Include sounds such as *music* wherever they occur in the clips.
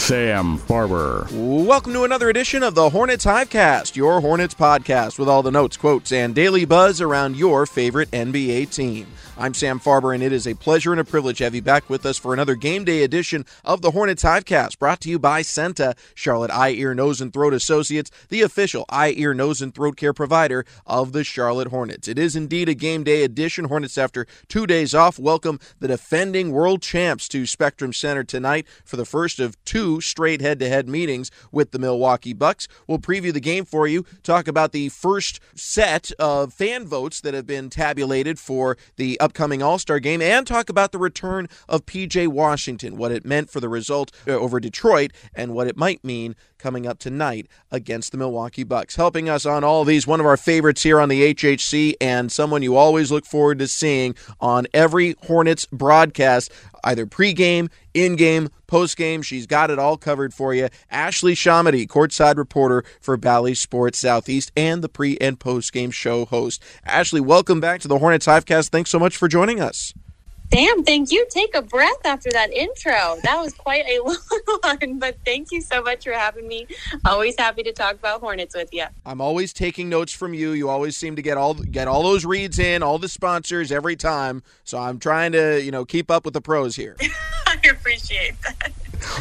Sam Farber. Welcome to another edition of the Hornets Hivecast, your Hornets podcast with all the notes, quotes, and daily buzz around your favorite NBA team. I'm Sam Farber, and it is a pleasure and a privilege to have you back with us for another game day edition of the Hornets Hivecast, brought to you by CEENTA, Charlotte Eye, Ear, Nose, and Throat Associates, the official eye, ear, nose, and throat care provider of the Charlotte Hornets. It is indeed a game day edition. Hornets, after two days off, welcome the defending world champs to Spectrum Center tonight for the first of two straight head to head meetings with the Milwaukee Bucks. We'll preview the game for you, talk about the first set of fan votes that have been tabulated for the upcoming All Star game, and talk about the return of PJ Washington, what it meant for the result uh, over Detroit, and what it might mean coming up tonight against the Milwaukee Bucks. Helping us on all these, one of our favorites here on the HHC, and someone you always look forward to seeing on every Hornets broadcast, either pregame, in-game, post-game. She's got it all covered for you. Ashley ShahAhmadi, courtside reporter for Bally Sports Southeast and the pre and post-game show host. Ashley, welcome back to the Hornets Hivecast. Thanks so much for joining us. Sam, thank you. Take a breath after that intro. That was quite a *laughs* long one, but thank you so much for having me. Always happy to talk about Hornets with you. I'm always taking notes from you. You always seem to get all get all those reads in, all the sponsors every time. So I'm trying to, you know, keep up with the pros here. *laughs* I appreciate that.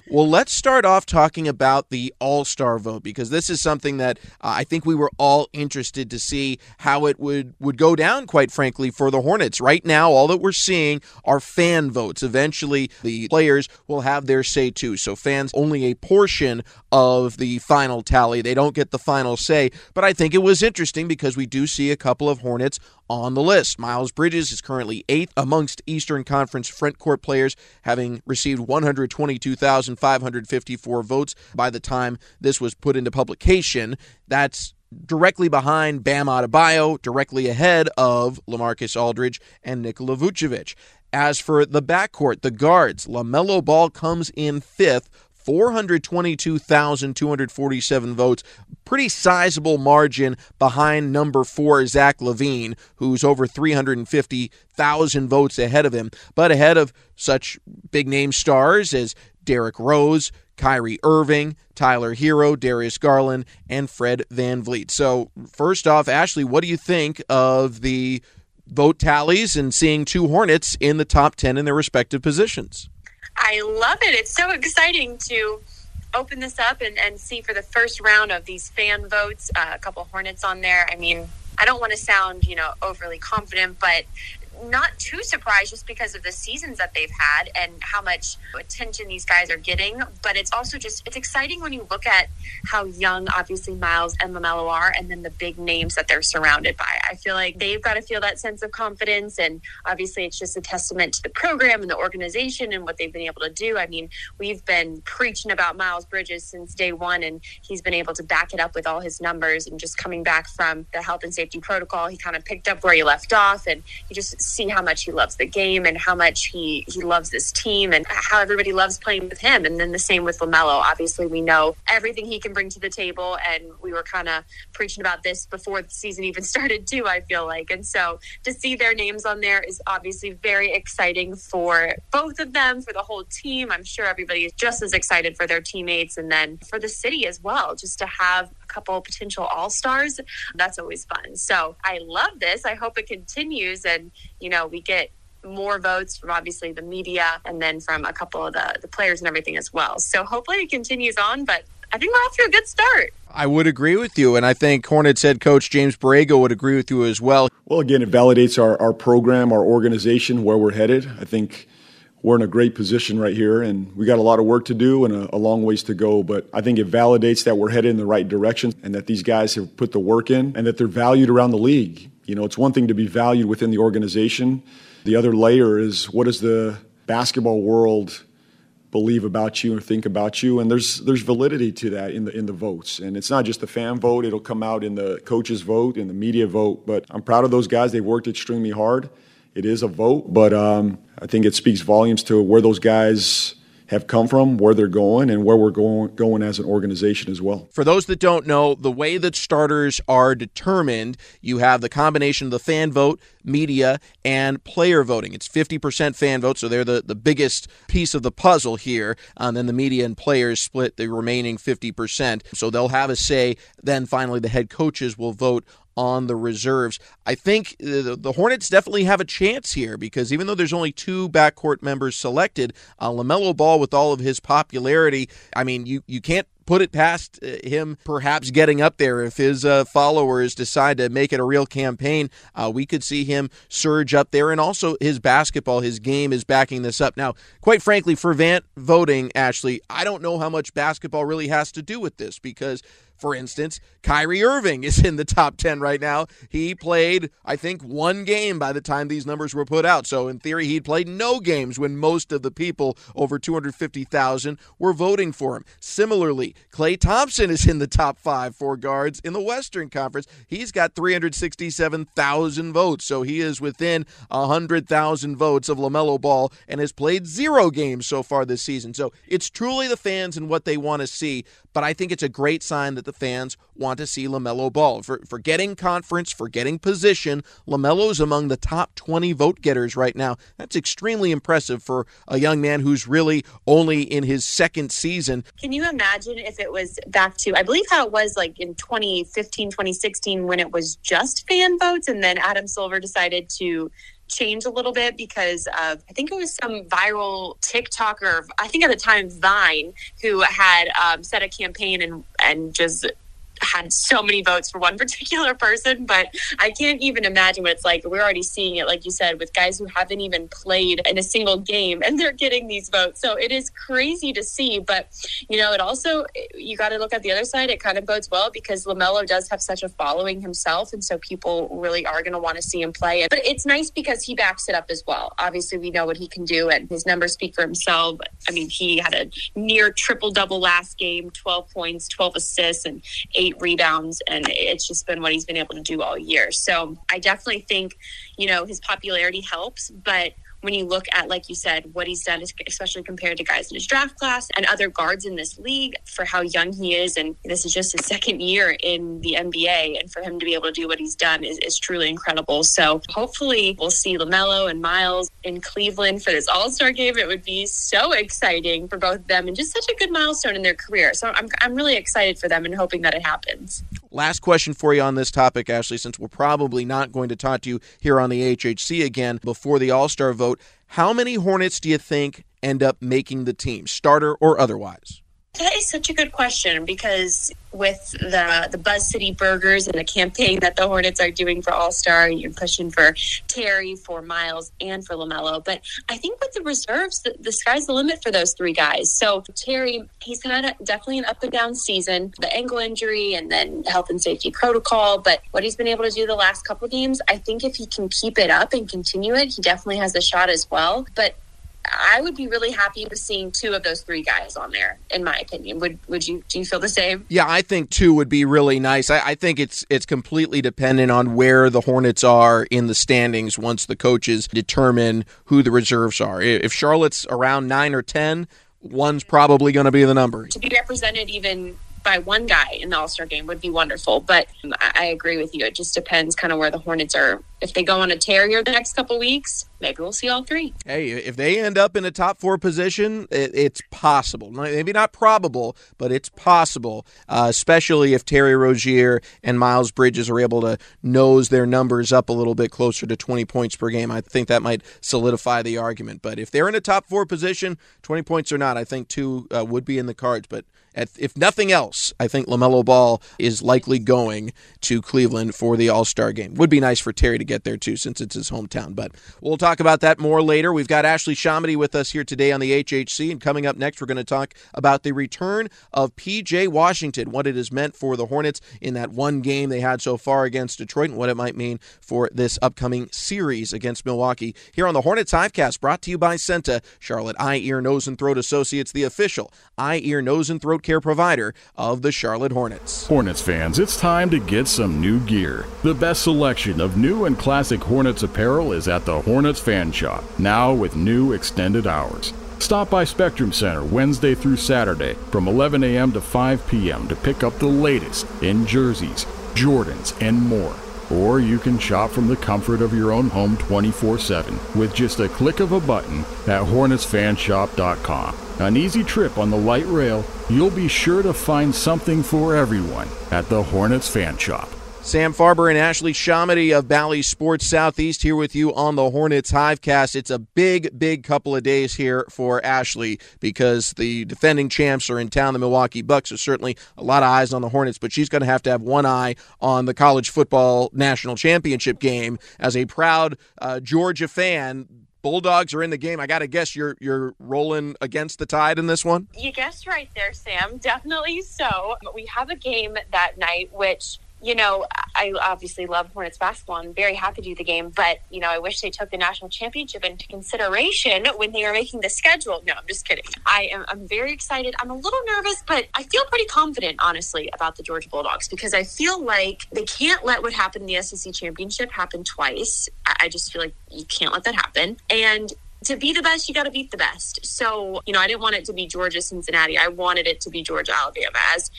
Well, let's start off talking about the All Star vote because this is something that uh, I think we were all interested to see how it would, would go down, quite frankly, for the Hornets. Right now, all that we're seeing are fan votes. Eventually, the players will have their say too. So, fans only a portion of the final tally. They don't get the final say. But I think it was interesting because we do see a couple of Hornets on the list. Miles Bridges is currently eighth amongst Eastern Conference front court players, having received 122,554 votes by the time this was put into publication. That's directly behind Bam Adebayo, directly ahead of Lamarcus Aldridge and Nikola Vucevic. As for the backcourt, the guards, LaMelo Ball comes in fifth 422,247 votes. Pretty sizable margin behind number four, Zach LaVine, who's over 350,000 votes ahead of him, but ahead of such big name stars as Derrick Rose, Kyrie Irving, Tyler Herro, Darius Garland, and Fred Van VanVleet. So, first off, Ashley, what do you think of the vote tallies and seeing two Hornets in the top 10 in their respective positions? I love it. It's so exciting to open this up and, and see for the first round of these fan votes uh, a couple Hornets on there. I mean, I don't want to sound, you know, overly confident, but not too surprised just because of the seasons that they've had and how much attention these guys are getting. But it's also just it's exciting when you look at how young, obviously Miles and Lamelo are, and then the big names that they're surrounded by. I feel like they've got to feel that sense of confidence, and obviously it's just a testament to the program and the organization and what they've been able to do. I mean, we've been preaching about Miles Bridges since day one, and he's been able to back it up with all his numbers and just coming back from the health and safety protocol. He kind of picked up where he left off, and he just see how much he loves the game and how much he he loves this team and how everybody loves playing with him. And then the same with Lamelo. Obviously, we know everything he can bring to the table, and we were kind of preaching about this before the season even *laughs* started too. I feel like, and so to see their names on there is obviously very exciting for both of them, for the whole team. I'm sure everybody is just as excited for their teammates, and then for the city as well, just to have couple potential all stars. That's always fun. So I love this. I hope it continues, and you know we get more votes from obviously the media and then from a couple of the, the players and everything as well. So hopefully it continues on, but I think we're off to a good start. I would agree with you, and I think Hornets head coach James Borrego would agree with you as well. Well, again, it validates our, our program, our organization, where we're headed. I think we're in a great position right here, and we got a lot of work to do and a, a, long ways to go. But I think it validates that we're headed in the right direction and that these guys have put the work in and that they're valued around the league. You know, it's one thing to be valued within the organization. The other layer is what does the basketball world believe about you or think about you and there's there's validity to that in the in the votes and it's not just the fan vote it'll come out in the coaches vote in the media vote but i'm proud of those guys they've worked extremely hard it is a vote but um, i think it speaks volumes to where those guys have come from, where they're going, and where we're going, going as an organization as well. For those that don't know, the way that starters are determined, you have the combination of the fan vote, media, and player voting. It's 50% fan vote, so they're the, the biggest piece of the puzzle here. And then the media and players split the remaining 50%. So they'll have a say. Then finally, the head coaches will vote on the reserves. I think the, Hornets definitely have a chance here because even though there's only two backcourt members selected, uh, LaMelo Ball, with all of his popularity, I mean, you, you can't put it past uh, him perhaps getting up there if his uh, followers decide to make it a real campaign. Uh, we could see him surge up there, and also his basketball, his game is backing this up. Now, quite frankly, for Vant voting, Ashley, I don't know how much basketball really has to do with this because for instance, Kyrie Irving is in the top 10 right now. He played, I think, one game by the time these numbers were put out. So, in theory, he'd played no games when most of the people, over 250,000, were voting for him. Similarly, Klay Thompson is in the top five for guards in the Western Conference. He's got 367,000 votes. So, he is within 100,000 votes of LaMelo Ball and has played zero games so far this season. So, it's truly the fans and what they want to see. But I think it's a great sign that the fans want to see LaMelo Ball. For, for getting conference, for getting position, LaMelo's among the top 20 vote getters right now. That's extremely impressive for a young man who's really only in his second season. Can you imagine if it was back to, I believe how it was like in 2015, 2016 when it was just fan votes and then Adam Silver decided to change a little bit because of I think it was some viral TikToker I think at the time Vine who had um, set a campaign and and just had so many votes for one *laughs* particular person, but I can't even imagine what it's like. We're already seeing it, like you said, with guys who haven't even played in a single game and they're getting these votes. So it is crazy to see. But, you know, it also, you got to look at the other side. It kind of bodes well because LaMelo does have such a following himself. And so people really are going to want to see him play. But it's nice because he backs it up as well. Obviously, we know what he can do and his numbers speak for himself. I mean, he had a near triple double last game 12 points, 12 assists, and eight eight rebounds, and it's just been what he's been able to do all year. So I definitely think, you know, his popularity helps, but when you look at, like you said, what he's done, especially compared to guys in his draft class and other guards in this league for how young he is. And this is just his *laughs* second year in the NBA. And for him to be able to do what he's done is, is truly incredible. So hopefully we'll see LaMelo and Miles in Cleveland for this All Star game. It would be so exciting for both of them and just such a good milestone in their career. So I'm, I'm really excited for them and hoping that it happens. Last question for you on this topic, Ashley, since we're probably not going to talk to you here on the HHC again before the All Star vote. How many Hornets do you think end up making the team, starter or otherwise? That is such a good question because with the the Buzz City Burgers and the campaign that the Hornets are doing for All Star, you're pushing for Terry, for Miles, and for Lamelo. But I think with the reserves, the, the sky's the limit for those three guys. So Terry, he's had a, definitely an up and down season, the ankle injury, and then health and safety protocol. But what he's been able to do the last couple games, I think if he can keep it up and continue it, he definitely has a shot as well. But I would be really happy with seeing two of those three guys on there. In my opinion, would would you do you feel the same? Yeah, I think two would be really nice. I, I, think it's it's completely dependent on where the Hornets are in the standings once the coaches determine who the reserves are. If Charlotte's around nine or ten, one's probably going to be the number. To be represented even by one guy in the All Star game would be wonderful. But I agree with you. It just depends kind of where the Hornets are. If they go on a tear here the next couple weeks, maybe we'll see all three. Hey, if they end up in a top four position, it, it's possible. Maybe not probable, but it's possible, uh, especially if Terry Rozier and Miles Bridges are able to nose their numbers up a little bit closer to 20 points per game. I think that might solidify the argument. But if they're in a top four position, 20 points or not, I think two uh, would be in the cards. But if nothing else, I think LaMelo Ball is likely going to Cleveland for the All Star game. Would be nice for Terry to get there too, since it's his hometown. But we'll talk about that more later. We've got Ashley ShahAhmadi with us here today on the HHC. And coming up next, we're going to talk about the return of PJ Washington, what it has meant for the Hornets in that one game they had so far against Detroit, and what it might mean for this upcoming series against Milwaukee. Here on the Hornets Hivecast, brought to you by CEENTA, Charlotte Eye, Ear, Nose, and Throat Associates, the official eye, ear, nose, and throat care provider of the Charlotte Hornets. Hornets fans, it's time to get some new gear. The best selection of new and classic Hornets apparel is at the Hornets Fan Shop, now with new extended hours. Stop by Spectrum Center Wednesday through Saturday from 11 a.m. to 5 p.m. to pick up the latest in jerseys, Jordans, and more. Or you can shop from the comfort of your own home 24 7 with just a click of a button at HornetsFanshop.com. An easy trip on the light rail, you'll be sure to find something for everyone at the Hornets Fan Shop. Sam Farber and Ashley ShahAhmadi of Bally Sports Southeast here with you on the Hornets Hivecast. It's a big, big couple of days here for Ashley because the defending champs are in town. The Milwaukee Bucks are certainly a lot of eyes on the Hornets, but she's going to have to have one eye on the college football national championship game as a proud uh, Georgia fan. Bulldogs are in the game. I got to guess you're you're rolling against the tide in this one. You guessed right there, Sam. Definitely so. We have a game that night, which you know, I obviously love Hornets basketball. I'm very happy to do the game, but you know, I wish they took the national championship into consideration when they were making the schedule. No, I'm just kidding. I am I'm very excited. I'm a little nervous, but I feel pretty confident, honestly, about the Georgia Bulldogs because I feel like they can't let what happened in the SEC championship happen twice. I just feel like you can't let that happen. And to be the best, you got to beat the best. So, you know, I didn't want it to be Georgia, Cincinnati. I wanted it to be Georgia, Alabama. As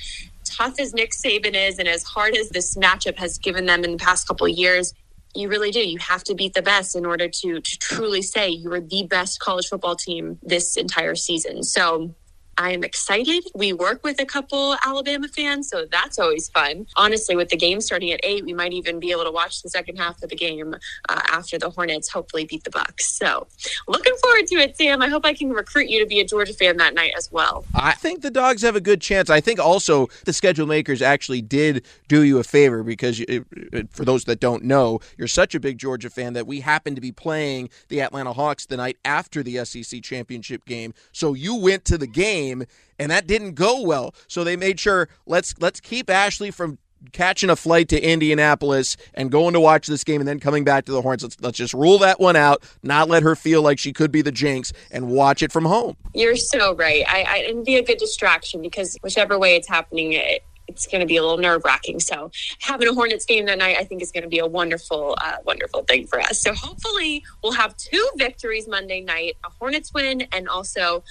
tough as Nick Saban is and as hard as this matchup has given them in the past couple years, you really do. You have to beat the best in order to, to truly say you are the best college football team this entire season. So I am excited. We work with a couple Alabama fans, so that's always fun. Honestly, with the game starting at eight, we might even be able to watch the second half of the game uh, after the Hornets hopefully beat the Bucks. So, looking forward to it, Sam. I hope I can recruit you to be a Georgia fan that night as well. I think the Dogs have a good chance. I think also the schedule makers actually did do you a favor because, you, for those that don't know, you're such a big Georgia fan that we happen to be playing the Atlanta Hawks the night after the SEC championship game. So you went to the game game, and that didn't go well. So they made sure let's let's keep Ashley from catching a flight to Indianapolis and going to watch this game and then coming back to the Horns. Let's, let's just rule that one out, not let her feel like she could be the jinx and watch it from home. You're so right. I, I it'd be a good distraction because whichever way it's happening, it, it's going to be a little nerve wracking. So having a Hornets game that night, I think is going to be a wonderful, uh, wonderful thing for us. So hopefully we'll have two victories Monday night, a Hornets win and also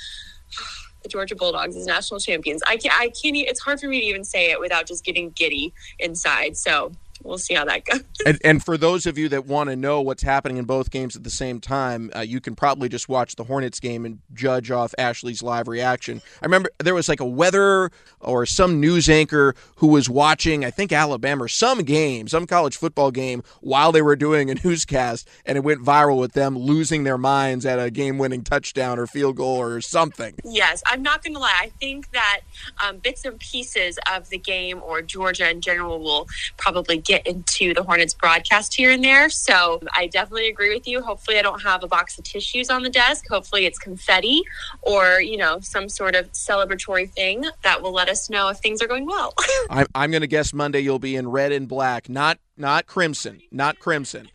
the Georgia Bulldogs as national champions. I can't, I can't, it's hard for me to even say it without just getting giddy inside. So we'll see how that goes. And, and for those of you that want to know what's happening in both games at the same time, uh, you can probably just watch the Hornets game and judge off Ashley's live reaction. I remember there was like a weather or some news anchor who was watching, I think Alabama, or some game, some college football game, while they were doing a *laughs* newscast, and it went viral with them losing their minds at a game-winning touchdown or field goal or something. Yes, I'm not going to lie. I think that um, bits and pieces of the game or Georgia in general will probably get into the Hornets broadcast here and there. So I definitely agree with you. Hopefully, I don't have a box of tissues on the desk. Hopefully, it's confetti or, you know, some sort of celebratory thing that will let us know if things are going well. *laughs* I'm, I'm going to guess Monday you'll be in red and black, not not crimson, not crimson.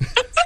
*laughs*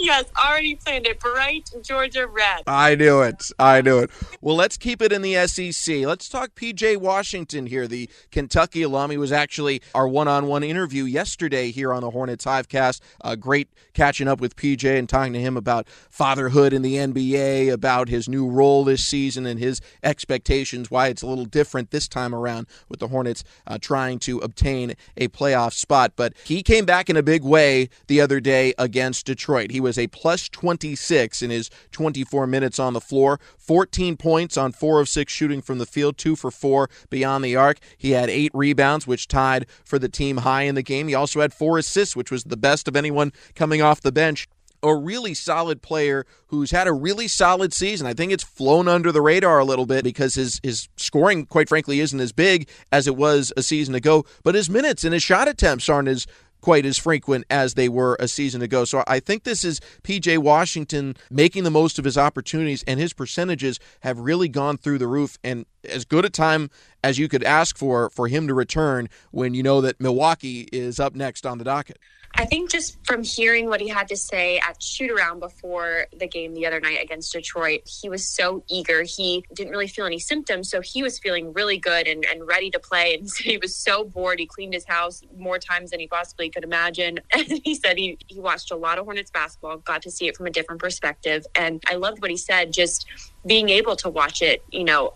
yes, already planned it. Bright Georgia red. I knew it. I knew it. Well, let's keep it in the SEC. Let's talk PJ Washington here, the Kentucky alum. He was actually our one on one interview yesterday here on the Hornets Hivecast. Uh, great catching up with PJ and talking to him about fatherhood in the NBA, about his new role this season and his expectations, why it's a little different this time around with the Hornets uh, trying to obtain a playoff spot. But he came back in a big way the other day against Detroit. He was a plus 26 in his 24 minutes on the floor, 14 points on 4 of 6 shooting from the field, 2 for 4 beyond the arc. He had 8 rebounds, which tied for the team high in the game. He also had 4 assists, which was the best of anyone coming off the bench a really solid player who's had a really solid season. I think it's flown under the radar a little bit because his his scoring, quite frankly, isn't as big as it was a season ago. But his minutes and his shot attempts aren't as quite as frequent as they were a season ago. So I think this is PJ Washington making the most of his opportunities, and his percentages have really gone through the roof. And as good a time as you could ask for for him to return when you know that Milwaukee is up next on the docket. I think just from hearing what he had to say at shoot around before the game the other night against Detroit, he was so eager. He didn't really feel any symptoms, so he was feeling really good and, and ready to play. And *laughs* he was so bored. He cleaned his house more times than he possibly could imagine. *laughs* And he said he, he watched a lot of Hornets basketball, got to see it from a different perspective. And I loved what he said, just being able to watch it, you know,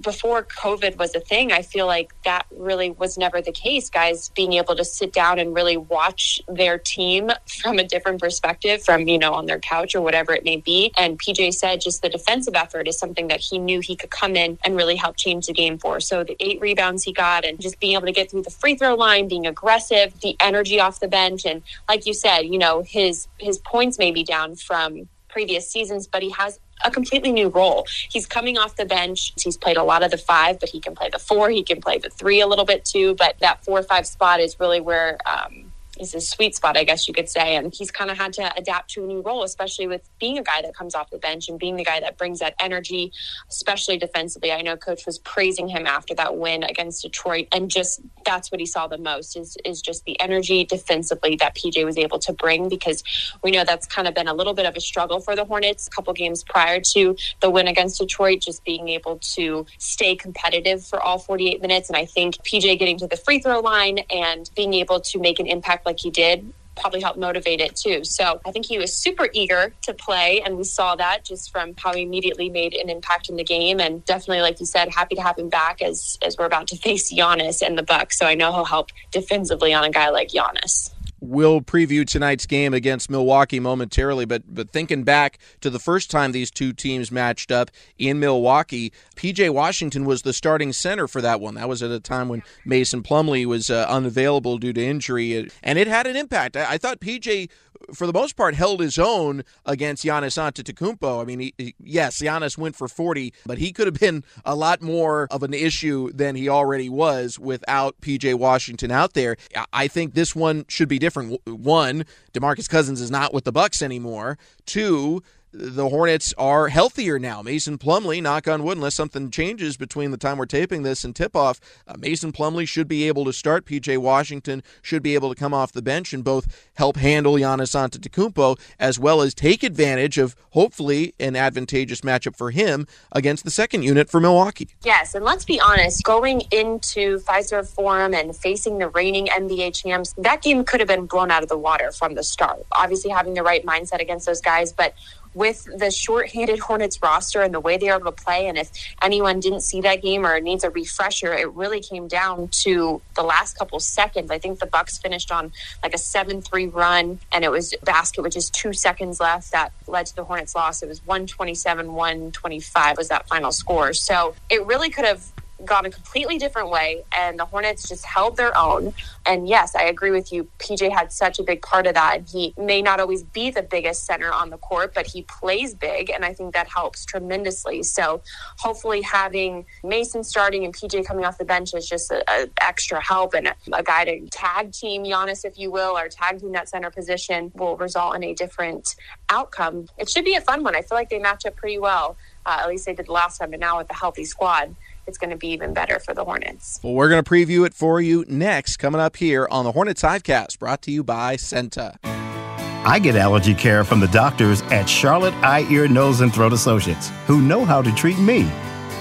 before COVID was a thing, I feel like that really was never the case. Guys being able to sit down and really watch their team *laughs* from a different perspective, from, you know, on their couch or whatever it may be. And PJ said just the defensive effort is something that he knew he could come in and really help change the game for. So the eight rebounds he got and just being able to get through the free throw line, being aggressive, the energy off the bench. And like you said, you know, his his points may be down from previous seasons, but he has a completely new role. He's coming off the bench. He's played a lot of the five, but he can play the four. He can play the three a little bit too. But that four or five spot is really where um, is his sweet spot, I guess you could say. And he's kind of had to adapt to a new role, especially with being a guy that comes off the bench and being the guy that brings that energy, especially defensively. I know coach was praising him after that win against Detroit. And just that's what he saw the most is, is just the energy defensively that PJ was able to bring because we know that's kind of been a little bit of a struggle for the Hornets a couple games prior to the win against Detroit, just being able to stay competitive for all 48 minutes. And I think PJ getting to the free throw line and being able to make an impact like he did probably helped motivate it too. So I think he was super eager to play, and we saw that just from how he immediately made an impact in the game. And definitely, like you said, happy to have him back as as we're about to *laughs* face Giannis and the Bucks. So I know he'll help defensively on a guy like Giannis we'll preview tonight's game against Milwaukee momentarily, but but thinking back to the first time these two teams matched up in Milwaukee, PJ Washington was the starting center for that one. That was at a time when Mason Plumlee was uh, unavailable due to injury, and it had an impact. I, I thought PJ for the most part, held his own against Giannis Antetokounmpo. I mean, he, he, yes, Giannis went for 40, but he could have been a lot more of an issue than he already was without PJ Washington out there. I think this one should be different. One, DeMarcus Cousins is not with the Bucks anymore. Two, the Hornets are healthier now. Mason Plumlee, knock on wood, unless something changes between the time we're taping this and tip off, uh, Mason Plumlee should be able to start. PJ Washington should be able to come off the bench and both help handle Giannis Antetokounmpo as well as take advantage of hopefully an advantageous matchup for him against the second unit for Milwaukee. Yes, and let's be honest, going into Fiserv Forum and facing the reigning NBA champs, that game could have been blown out of the water from the start. Obviously, having the right mindset against those guys, but with the short-handed Hornets roster and the way they are able to play, and if anyone didn't see that game or needs a refresher, it really came down to the last couple seconds. I think the Bucks finished on like a seven-three run, and it was basket with just two seconds left that led to the Hornets' loss. It was one twenty-seven, one twenty-five was that final score. So it really could have gone a completely different way and the Hornets just held their own. And yes, I agree with you. PJ had such a big part of that. And He may not always be the biggest center on the court, but he plays big and I think that helps tremendously. So hopefully having Mason starting and PJ coming off the bench is just a, a extra help and a, a, guy to tag team Giannis, if you will, or tag team that center position will result in a different outcome. It should be a fun one. I feel like they match up pretty well. Uh, at least they did the last time, but now with a healthy squad it's going to be even better for the Hornets. Well, we're going to preview it for you next, coming up here on the Hornets Hivecast, brought to you by CEENTA. I get allergy care from the doctors at Charlotte Eye, Ear, Nose, and Throat Associates, who know how to treat me,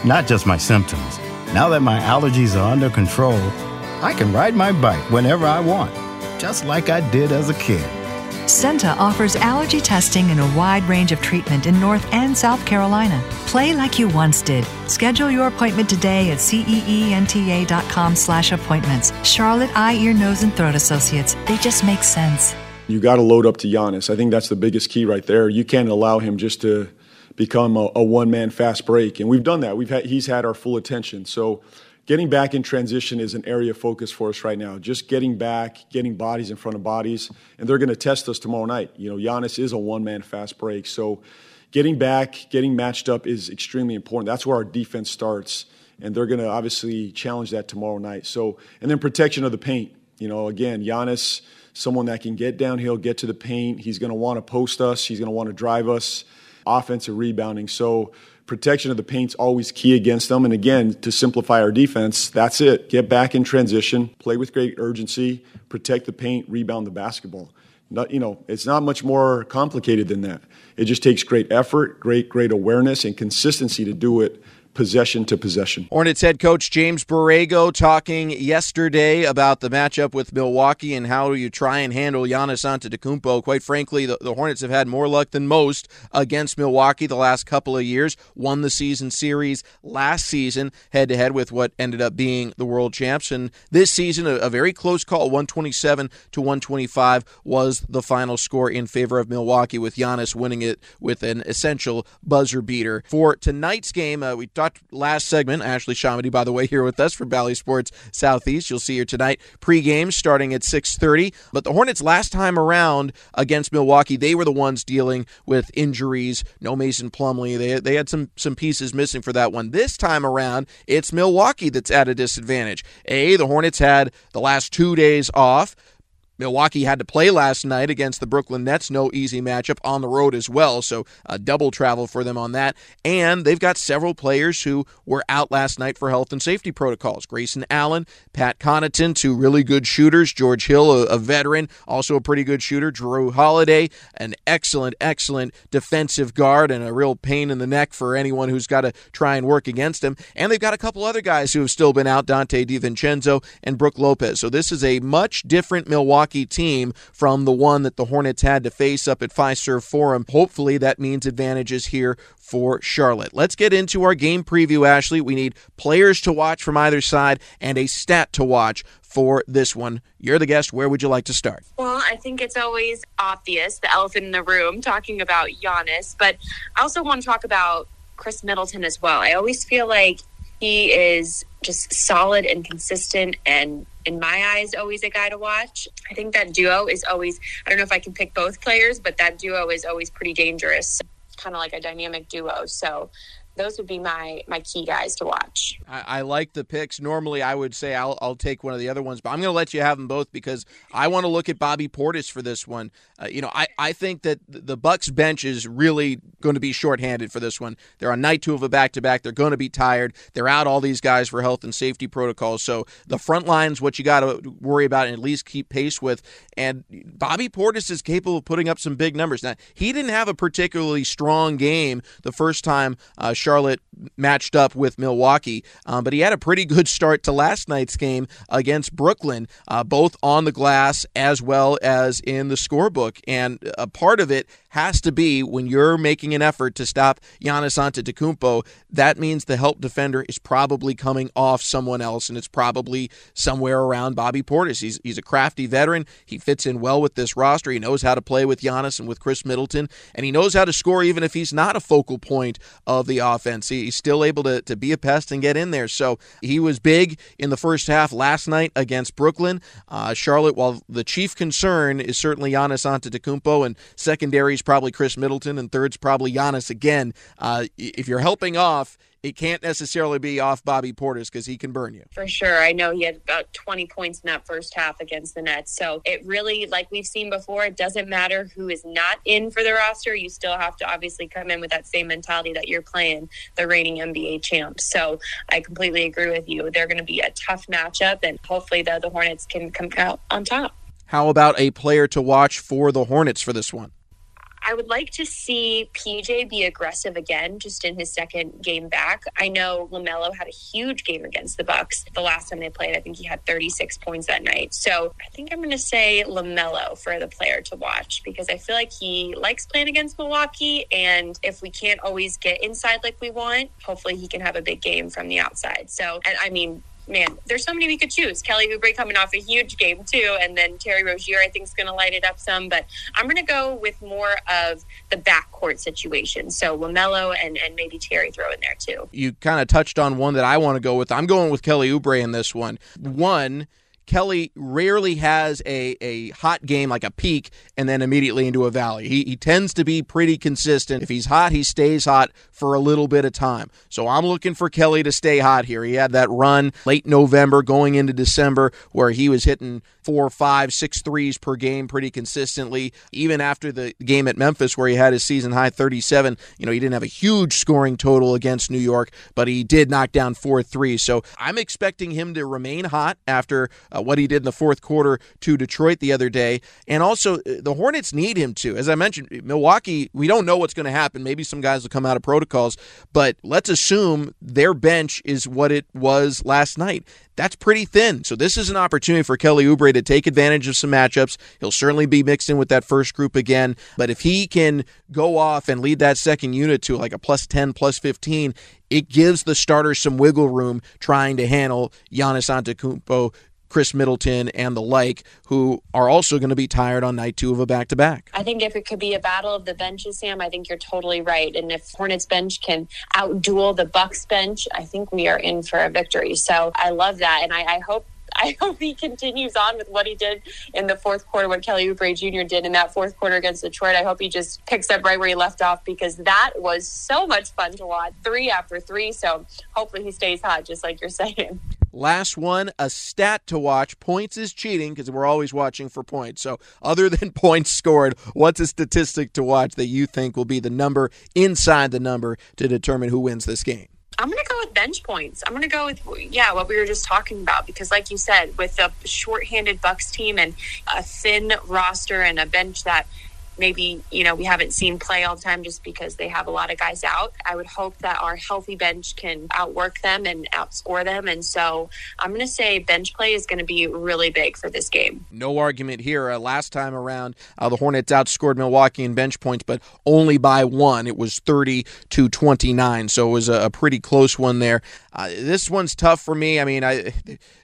not just my symptoms. Now that my allergies are under control, I can ride my bike whenever I want, just like I did as a kid. CEENTA offers allergy testing and a wide range of treatment in North and South Carolina. Play like you once did. Schedule your appointment today at ceenta.com slash appointments. Charlotte Eye, Ear, Nose, and Throat Associates. They just make sense. You got to load up to Giannis. I think that's the biggest key right there. You can't allow him just to become a, a one-man fast break. And we've done that. We've had, he's had our full attention. So getting back in transition is an area of focus for us right now. Just getting back, getting bodies in front of bodies, and they're going to test us tomorrow night. You know, Giannis is a one-man fast break, so getting back, getting matched up is extremely important. That's where our defense starts, and they're going to obviously challenge that tomorrow night. So, and then protection of the paint. You know, again, Giannis, someone that can get downhill, get to the paint. He's going to want to post us. He's going to want to drive us. Offensive rebounding. So protection of the paint's always key against them. And again, to simplify our defense, that's it. Get back in transition, play with great urgency, protect the paint, rebound the basketball. Not, you know, it's not much more complicated than that. It just takes great effort, great, great awareness, and consistency to do it possession to possession. Hornets head coach James Borrego talking yesterday about the matchup with Milwaukee and how you try and handle Giannis Antetokounmpo. Quite frankly, the, the Hornets have had more luck than most against Milwaukee the last couple of years. Won the season series last season head to head with what ended up being the world champs, and this season a, a very close call, 127 to 125 was the final score in favor of Milwaukee, with Giannis winning it with an essential buzzer beater. For tonight's game, uh, we talked last segment. Ashley ShahAhmadi, by the way, here with us for Bally Sports Southeast. You'll see her tonight pre-game starting at 6:30. But the Hornets last time around against Milwaukee, they were the ones dealing with injuries. No Mason Plumlee. They they had some some pieces missing for that one. This time around, it's Milwaukee that's at a disadvantage. A, the Hornets had the last two days off. Milwaukee had to play last night against the Brooklyn Nets. No easy matchup on the road as well, so a double travel for them on that. And they've got several players who were out last night for health and safety protocols. Grayson Allen, Pat Connaughton, two really good shooters. George Hill, a, a veteran, also a pretty good shooter. Jrue Holiday, an excellent, excellent defensive guard and a real pain in the neck for anyone who's got to try and work against him. And they've got a couple other guys who have still been out, Donte DiVincenzo and Brook Lopez. So this is a much different Milwaukee Team from the one that the Hornets had to face up at Fiserv Forum. Hopefully, that means advantages here for Charlotte. Let's get into our game preview, Ashley. We need players to watch from either side and a stat to watch for this one. You're the guest. Where would you like to start? Well, I think it's always obvious, the elephant in the room, talking about Giannis, but I also want to talk about Khris Middleton as well. I always feel like he is just solid and consistent and in my eyes always a guy to watch. I think that duo is always i don't know if i can pick both players but that duo is always pretty dangerous. Kind of like a dynamic duo. So those would be my my key guys to watch. I, I, like the picks. Normally, I would say I'll, I'll take one of the other ones, but I'm going to let you have them both because I want to look at Bobby Portis for this one. Uh, you know, I, I think that the Bucks bench is really going to be shorthanded for this one. They're on night two of a back to back. They're going to be tired. They're out all these guys for health and safety protocols. So the front line's what you got to worry about and at least keep pace with. And Bobby Portis is capable of putting up some big numbers. Now he didn't have a particularly strong game the first time. Uh, Charlotte matched up with Milwaukee. Um, but he had a pretty good start to last night's game against Brooklyn, uh, both on the glass as well as in the scorebook. And a part of it has to be when you're making an effort to stop Giannis Antetokounmpo, that means the help defender is probably coming off someone else, and it's probably somewhere around Bobby Portis. He's, he's a crafty veteran. He fits in well with this roster. He knows how to play with Giannis and with Khris Middleton, and he knows how to score even if he's not a focal point of the offense. He's still able to, to be a pest and get in there. So he was big in the first half last night against Brooklyn. Uh, Charlotte, while the chief concern is certainly Giannis Antetokounmpo, and secondaries probably Khris Middleton, and third's probably Giannis again. Uh, if you're helping off, it can't necessarily be off Bobby Portis because he can burn you. For sure. I know he had about 20 points in that first half against the Nets. So it really, like we've seen before, it doesn't matter who is not in for the roster. You still have to obviously come in with that same mentality that you're playing the reigning NBA champs. So I completely agree with you. They're going to be a tough matchup, and hopefully the, the Hornets can come out on top. How about a player to watch for the Hornets for this one? I would like to see PJ be aggressive again, just in his second game back. I know Lamelo had a huge game against the Bucks the last time they played. I think he had 36 points that night. So I think I'm going to say Lamelo for the player to watch because I feel like he likes playing against Milwaukee, and if we can't always get inside like we want, hopefully he can have a big game from the outside. So, and I mean, man, there's so many we could choose. Kelly Oubre coming off a huge game too, and then Terry Rozier I think is going to light it up some. But I'm going to go with more of the backcourt situation. So Lamelo and and maybe Terry throw in there too. You kind of touched on one that I want to go with. I'm going with Kelly Oubre in this one. One Kelly rarely has a, a hot game like a peak and then immediately into a valley. He, he tends to be pretty consistent. If he's hot, he stays hot for a little bit of time. So I'm looking for Kelly to stay hot here. He had that run late November going into December where he was hitting four, five, six threes per game pretty consistently. Even after the game at Memphis where he had his season high 37, you know, he didn't have a huge scoring total against New York, but he did knock down four threes. So I'm expecting him to remain hot after uh, what he did in the fourth quarter to Detroit the other day. And also, uh, the Hornets need him to. As I mentioned, Milwaukee, we don't know what's going to happen. Maybe some guys will come out of protocols, but let's assume their bench is what it was last night that's pretty thin. So this is an opportunity for Kelly Oubre to take advantage of some matchups. He'll certainly be mixed in with that first group again, but if he can go off and lead that second unit to like a plus 10, plus 15, it gives the starters some wiggle room trying to handle Giannis Antetokounmpo, Khris Middleton and the like, who are also going to be tired on night two of a back to back. I think if it could be a battle of the benches, Sam, I think you're totally right. And if Hornets bench can outduel the Bucks bench, I think we are in for a victory. So I love that, and I, I hope I hope he continues on with what he did in the fourth quarter, what Kelly Oubre Jr. did in that fourth quarter against Detroit. I hope he just picks up right where he left off because that was so much fun to watch, three after three. So hopefully he stays hot, just like you're saying. Last one, a stat to watch. Points is cheating because we're always watching for points. So, other *laughs* than points scored, what's a statistic to watch that you think will be the number inside the number to determine who wins this game? I'm going to go with bench points. I'm going to go with, yeah, what we were just talking about. Because, like you said, with a shorthanded Bucks team and a thin roster and a bench that maybe you know we haven't seen play all the time just because they have a lot of guys out. I would hope that our healthy bench can outwork them and outscore them, and so I'm going to say bench play is going to be really big for this game. No argument here. Uh, last time around, uh, the Hornets outscored Milwaukee in bench points, but only by one. It was 30 to 29, so it was a, pretty close one there. Uh, this one's tough for me. I mean, I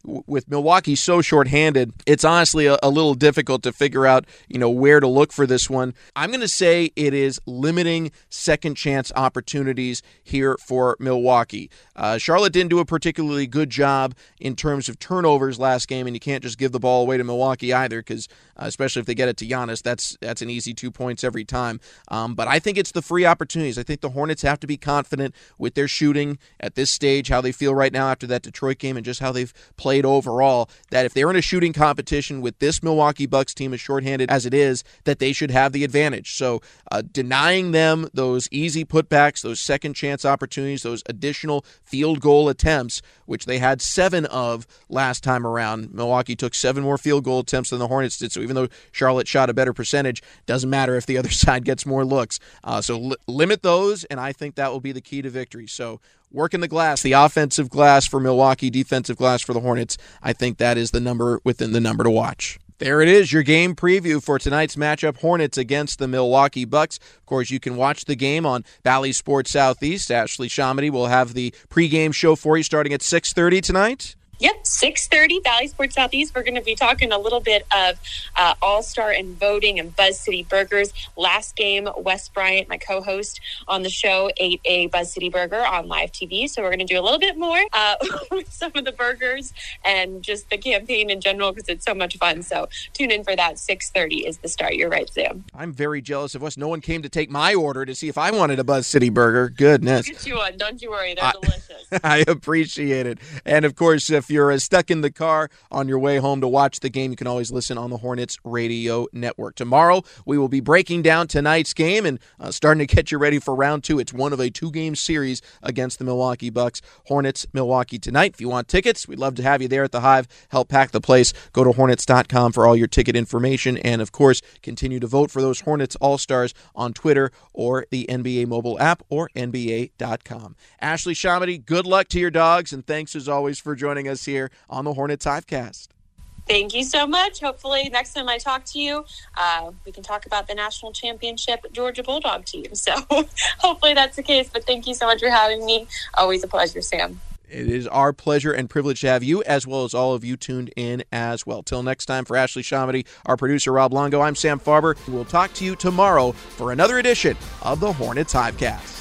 with Milwaukee so shorthanded, it's honestly a, a little difficult to figure out, you know, where to look for this one. I'm going to say it is limiting second chance opportunities here for Milwaukee. Uh, Charlotte didn't do a particularly good job in terms of turnovers last game, and you can't just give the ball away to Milwaukee either, because uh, especially if they get it to Giannis, that's that's an easy two points every time. Um, but I think it's the free opportunities. I think the Hornets have to be confident with their shooting at this stage, how they feel right now after that Detroit game, and just how they've played overall. That if they're in a shooting competition with this Milwaukee Bucks team as shorthanded as it is, that they should have the advantage. So uh, denying them those easy putbacks, those second chance opportunities, those additional field goal attempts, which they had seven of last time around. Milwaukee took seven more field goal attempts than the Hornets did. So even though Charlotte shot a better percentage, doesn't matter if the *laughs* other side gets more looks. Uh, so li- limit those, and I think that will be the key to victory. So working the glass, the offensive glass for Milwaukee, defensive glass for the Hornets. I think that is the number within the number to watch. There it is, your game preview for tonight's matchup Hornets against the Milwaukee Bucks. Of course, you can watch the game on Bally Sports Southeast. Ashley ShahAhmadi will have the pregame show for you starting at 6:30 tonight. Yep, 6.30, Bally Sports Southeast. We're going to be talking a little bit of uh, All-Star and voting and Buzz City Burgers. Last game, Wes Bryant, my co-host on the show, ate a Buzz City Burger on live TV. So we're going to do a little bit more uh, *laughs* with some of the burgers and just the campaign in general because it's so much fun. So tune in for that. 6.30 is the start. You're right, Sam. I'm very jealous of us. No one came to take my order to see if I wanted a Buzz City Burger. Goodness. I'll get you one. Don't you worry. They're delicious. *laughs* I appreciate it. And of course, if you're uh, stuck in the car on your way home to watch the game, you can always listen on the Hornets Radio Network. Tomorrow, we will be breaking down tonight's game and uh, starting to get you ready for round two. It's one of a two game series against the Milwaukee Bucks. Hornets, Milwaukee tonight. If you want tickets, we'd love to have you there at the Hive. Help pack the place. Go to hornets.com for all your ticket information. And of course, continue to vote for those Hornets All Stars on Twitter or the NBA mobile app or NBA.com. Ashley ShahAhmadi, good luck to your dogs, and thanks as always for joining us here on the Hornets Hivecast. Thank you so much. Hopefully, next time I talk to you, uh, we can talk about the national championship Georgia Bulldog team. *laughs* So, hopefully, that's the case. But thank you so much for having me. Always a pleasure, Sam. It is our pleasure and privilege to have you, as well as all of you tuned in as well. Till next time, for Ashley ShahAhmadi, our producer Rob Longo, I'm Sam Farber. We'll talk to you tomorrow for another edition of the Hornets Hivecast.